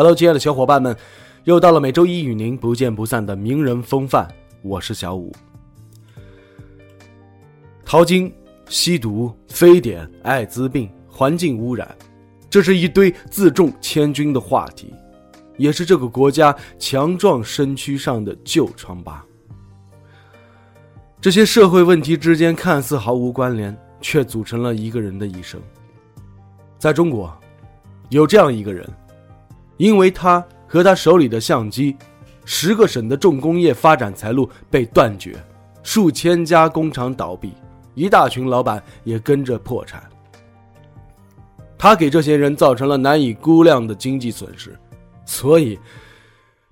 Hello，亲爱的小伙伴们，又到了每周一与您不见不散的名人风范，我是小五。淘金、吸毒、非典、艾滋病、环境污染，这是一堆自重千钧的话题，也是这个国家强壮身躯上的旧疮疤。这些社会问题之间看似毫无关联。却组成了一个人的一生。在中国，有这样一个人，因为他和他手里的相机，十个省的重工业发展财路被断绝，数千家工厂倒闭，一大群老板也跟着破产。他给这些人造成了难以估量的经济损失，所以，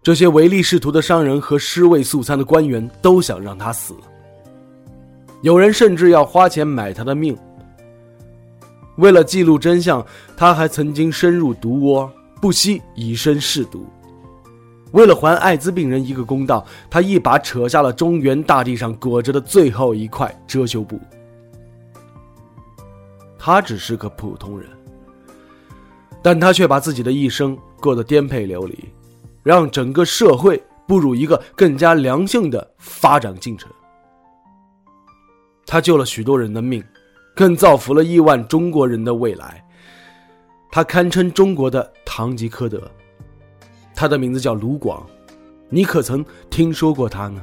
这些唯利是图的商人和尸位素餐的官员都想让他死。有人甚至要花钱买他的命。为了记录真相，他还曾经深入毒窝，不惜以身试毒。为了还艾滋病人一个公道，他一把扯下了中原大地上裹着的最后一块遮羞布。他只是个普通人，但他却把自己的一生过得颠沛流离，让整个社会步入一个更加良性的发展进程。他救了许多人的命，更造福了亿万中国人的未来。他堪称中国的堂吉诃德。他的名字叫卢广，你可曾听说过他呢？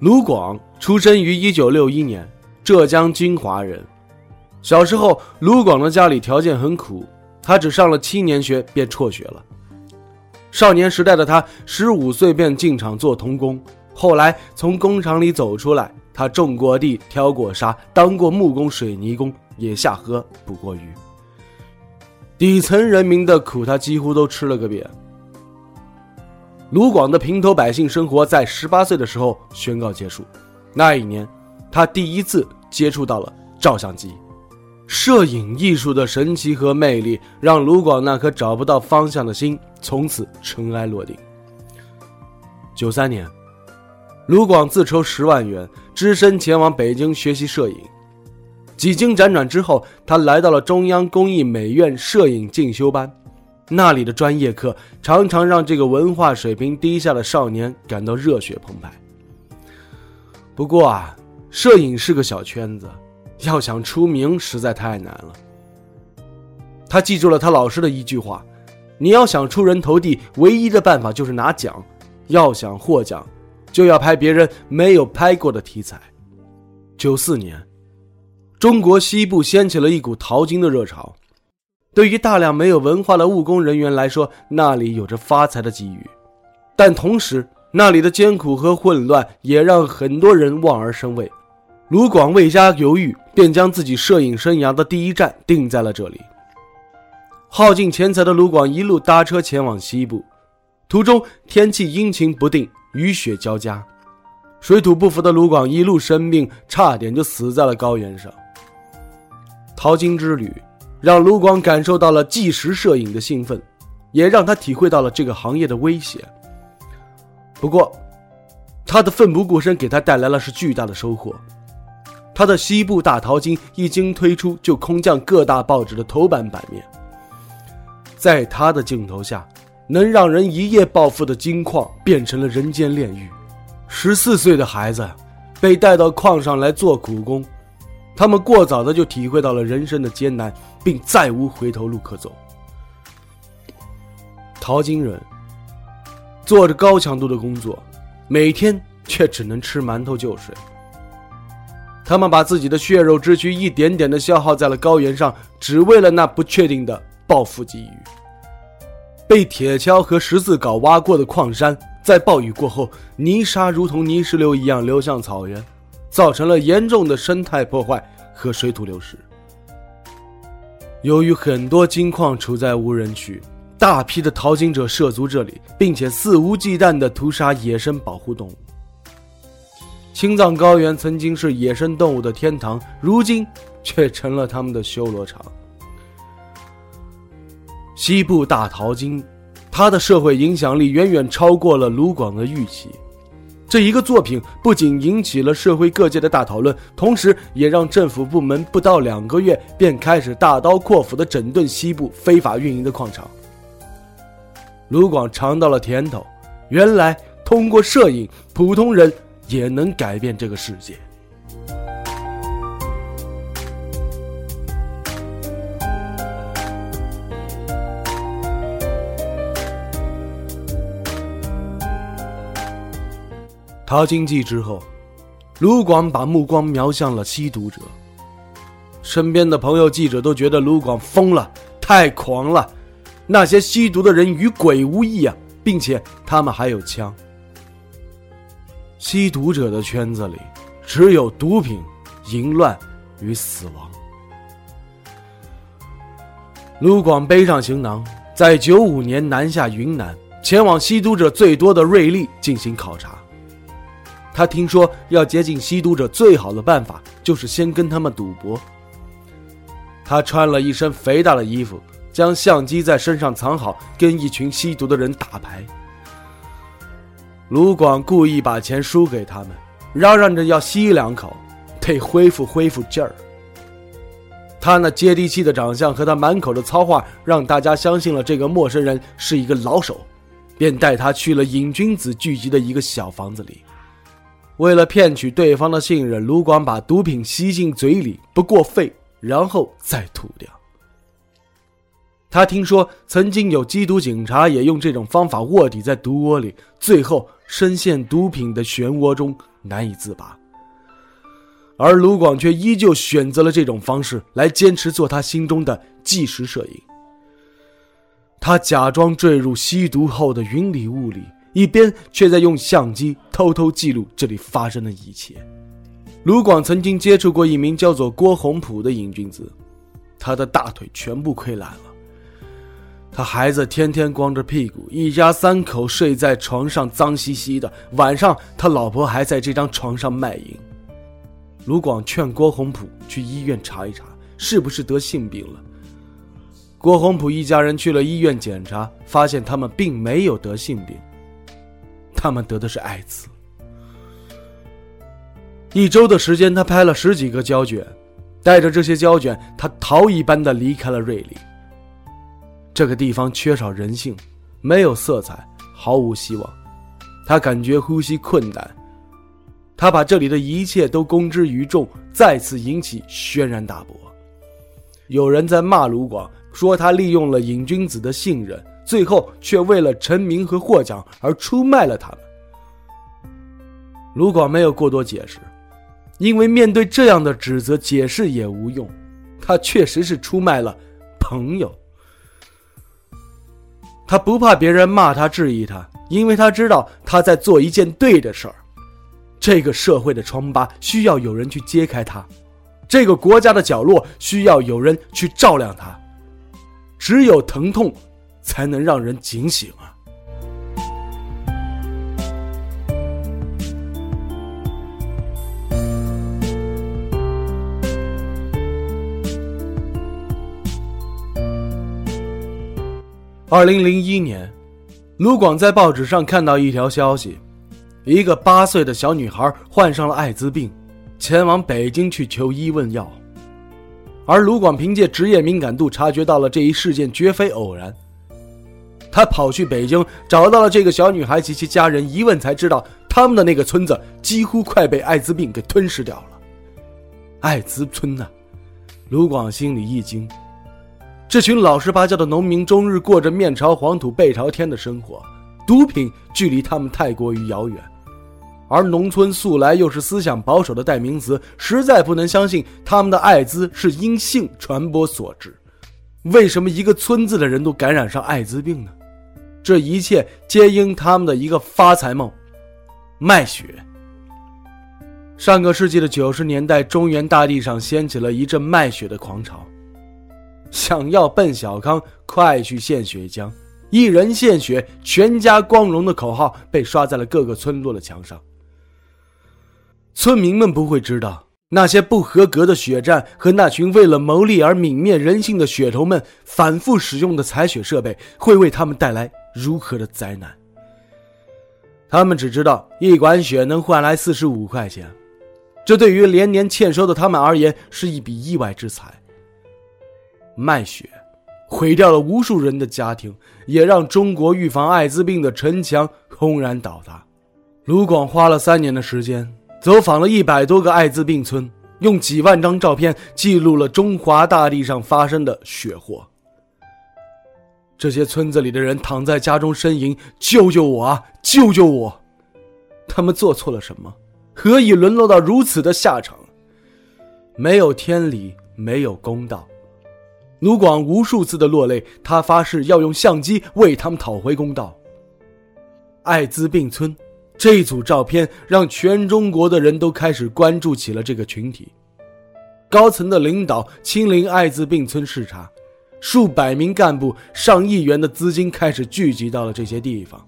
卢广出生于一九六一年，浙江金华人。小时候，卢广的家里条件很苦，他只上了七年学便辍学了。少年时代的他，十五岁便进厂做童工，后来从工厂里走出来，他种过地、挑过沙、当过木工、水泥工，也下河捕过鱼。底层人民的苦，他几乎都吃了个遍。卢广的平头百姓生活在十八岁的时候宣告结束。那一年，他第一次接触到了照相机。摄影艺术的神奇和魅力，让卢广那颗找不到方向的心从此尘埃落定。九三年，卢广自筹十万元，只身前往北京学习摄影。几经辗转之后，他来到了中央工艺美院摄影进修班，那里的专业课常常让这个文化水平低下的少年感到热血澎湃。不过啊，摄影是个小圈子。要想出名实在太难了。他记住了他老师的一句话：“你要想出人头地，唯一的办法就是拿奖。要想获奖，就要拍别人没有拍过的题材。”九四年，中国西部掀起了一股淘金的热潮。对于大量没有文化的务工人员来说，那里有着发财的机遇，但同时那里的艰苦和混乱也让很多人望而生畏。卢广未加犹豫，便将自己摄影生涯的第一站定在了这里。耗尽钱财的卢广一路搭车前往西部，途中天气阴晴不定，雨雪交加，水土不服的卢广一路生病，差点就死在了高原上。淘金之旅让卢广感受到了纪实摄影的兴奋，也让他体会到了这个行业的危险。不过，他的奋不顾身给他带来了是巨大的收获。他的西部大淘金一经推出，就空降各大报纸的头版版面。在他的镜头下，能让人一夜暴富的金矿变成了人间炼狱。十四岁的孩子被带到矿上来做苦工，他们过早的就体会到了人生的艰难，并再无回头路可走。淘金人做着高强度的工作，每天却只能吃馒头就睡。他们把自己的血肉之躯一点点的消耗在了高原上，只为了那不确定的暴富机遇。被铁锹和十字镐挖过的矿山，在暴雨过后，泥沙如同泥石流一样流向草原，造成了严重的生态破坏和水土流失。由于很多金矿处在无人区，大批的淘金者涉足这里，并且肆无忌惮地屠杀野生保护动物。青藏高原曾经是野生动物的天堂，如今却成了他们的修罗场。西部大淘金，它的社会影响力远远超过了卢广的预期。这一个作品不仅引起了社会各界的大讨论，同时也让政府部门不到两个月便开始大刀阔斧地整顿西部非法运营的矿场。卢广尝到了甜头，原来通过摄影，普通人也能改变这个世界。淘金记之后，卢广把目光瞄向了吸毒者。身边的朋友、记者都觉得卢广疯了，太狂了。那些吸毒的人与鬼无异啊，并且他们还有枪。吸毒者的圈子里，只有毒品、淫乱与死亡。卢广背上行囊，在九五年南下云南，前往吸毒者最多的瑞丽进行考察。他听说要接近吸毒者最好的办法就是先跟他们赌博。他穿了一身肥大的衣服，将相机在身上藏好，跟一群吸毒的人打牌。卢广故意把钱输给他们，嚷嚷着要吸两口，得恢复恢复劲儿。他那接地气的长相和他满口的糙话，让大家相信了这个陌生人是一个老手，便带他去了瘾君子聚集的一个小房子里。为了骗取对方的信任，卢广把毒品吸进嘴里，不过肺，然后再吐掉。他听说曾经有缉毒警察也用这种方法卧底在毒窝里，最后深陷毒品的漩涡中难以自拔。而卢广却依旧选择了这种方式来坚持做他心中的纪实摄影。他假装坠入吸毒后的云里雾里。一边却在用相机偷偷记录这里发生的一切。卢广曾经接触过一名叫做郭洪普的瘾君子，他的大腿全部溃烂了，他孩子天天光着屁股，一家三口睡在床上脏兮兮的，晚上他老婆还在这张床上卖淫。卢广劝郭洪普去医院查一查，是不是得性病了。郭洪普一家人去了医院检查，发现他们并没有得性病。他们得的是艾滋。一周的时间，他拍了十几个胶卷，带着这些胶卷，他逃一般的离开了瑞丽。这个地方缺少人性，没有色彩，毫无希望。他感觉呼吸困难，他把这里的一切都公之于众，再次引起轩然大波。有人在骂卢广，说他利用了瘾君子的信任。最后却为了成名和获奖而出卖了他们。卢广没有过多解释，因为面对这样的指责，解释也无用。他确实是出卖了朋友。他不怕别人骂他、质疑他，因为他知道他在做一件对的事儿。这个社会的疮疤需要有人去揭开它，这个国家的角落需要有人去照亮它。只有疼痛。才能让人警醒啊！二零零一年，卢广在报纸上看到一条消息：一个八岁的小女孩患上了艾滋病，前往北京去求医问药。而卢广凭借职业敏感度，察觉到了这一事件绝非偶然。他跑去北京，找到了这个小女孩及其家人，一问才知道，他们的那个村子几乎快被艾滋病给吞噬掉了。艾滋村呢？卢广心里一惊。这群老实巴交的农民，终日过着面朝黄土背朝天的生活，毒品距离他们太过于遥远。而农村素来又是思想保守的代名词，实在不能相信他们的艾滋是因性传播所致。为什么一个村子的人都感染上艾滋病呢？这一切皆因他们的一个发财梦——卖血。上个世纪的九十年代，中原大地上掀起了一阵卖血的狂潮。想要奔小康，快去献血浆，一人献血，全家光荣的口号被刷在了各个村落的墙上。村民们不会知道，那些不合格的血站和那群为了牟利而泯灭人性的血头们反复使用的采血设备会为他们带来如何的灾难。他们只知道一管血能换来四十五块钱。这对于连年欠收的他们而言是一笔意外之财。卖血，毁掉了无数人的家庭，也让中国预防艾滋病的城墙轰然倒塌。卢广花了三年的时间，走访了一百多个艾滋病村，用几万张照片记录了中华大地上发生的血祸。这些村子里的人躺在家中呻吟：“救救我啊！救救我！”他们做错了什么？何以沦落到如此的下场？没有天理，没有公道。卢广无数次的落泪，他发誓要用相机为他们讨回公道。艾滋病村这组照片让全中国的人都开始关注起了这个群体。高层的领导亲临艾滋病村视察，数百名干部、上亿元的资金开始聚集到了这些地方。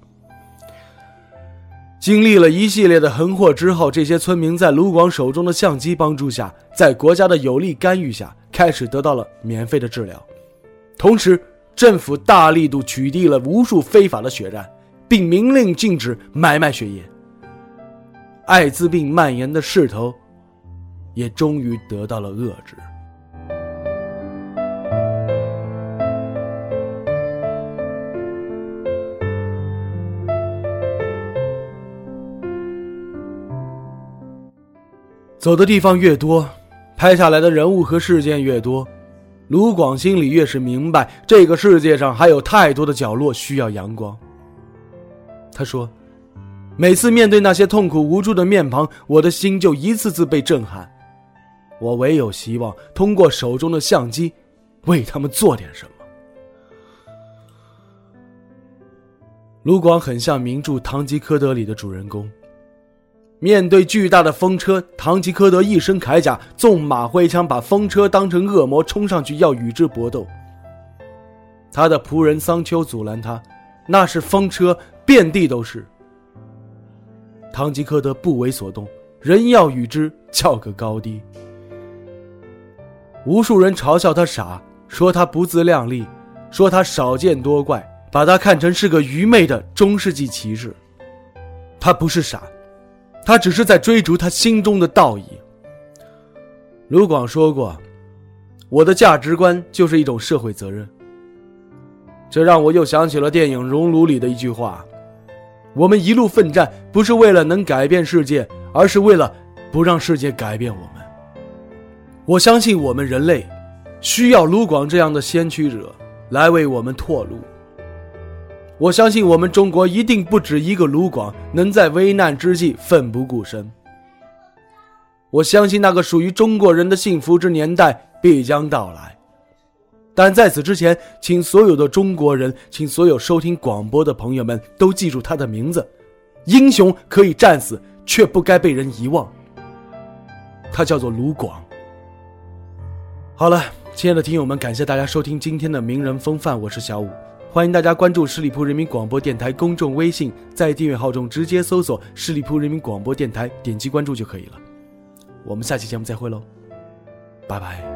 经历了一系列的横祸之后，这些村民在卢广手中的相机帮助下，在国家的有力干预下，开始得到了免费的治疗。同时，政府大力度取缔了无数非法的血站，并明令禁止买卖血液。艾滋病蔓延的势头，也终于得到了遏制。走的地方越多，拍下来的人物和事件越多，卢广心里越是明白，这个世界上还有太多的角落需要阳光。他说：“每次面对那些痛苦无助的面庞，我的心就一次次被震撼。我唯有希望通过手中的相机，为他们做点什么。”卢广很像名著《堂吉诃德》里的主人公。面对巨大的风车，唐吉诃德一身铠甲，纵马挥枪，把风车当成恶魔冲上去要与之搏斗。他的仆人桑丘阻拦他，那是风车，遍地都是。唐吉诃德不为所动，人要与之较个高低。无数人嘲笑他傻，说他不自量力，说他少见多怪，把他看成是个愚昧的中世纪骑士。他不是傻。他只是在追逐他心中的道义。卢广说过：“我的价值观就是一种社会责任。”这让我又想起了电影《熔炉》里的一句话：“我们一路奋战，不是为了能改变世界，而是为了不让世界改变我们。”我相信我们人类需要卢广这样的先驱者来为我们拓路。我相信我们中国一定不止一个卢广能在危难之际奋不顾身。我相信那个属于中国人的幸福之年代必将到来。但在此之前，请所有的中国人，请所有收听广播的朋友们都记住他的名字：英雄可以战死，却不该被人遗忘。他叫做卢广。好了，亲爱的听友们，感谢大家收听今天的名人风范，我是小五。欢迎大家关注十里铺人民广播电台公众微信，在订阅号中直接搜索“十里铺人民广播电台”，点击关注就可以了。我们下期节目再会喽，拜拜。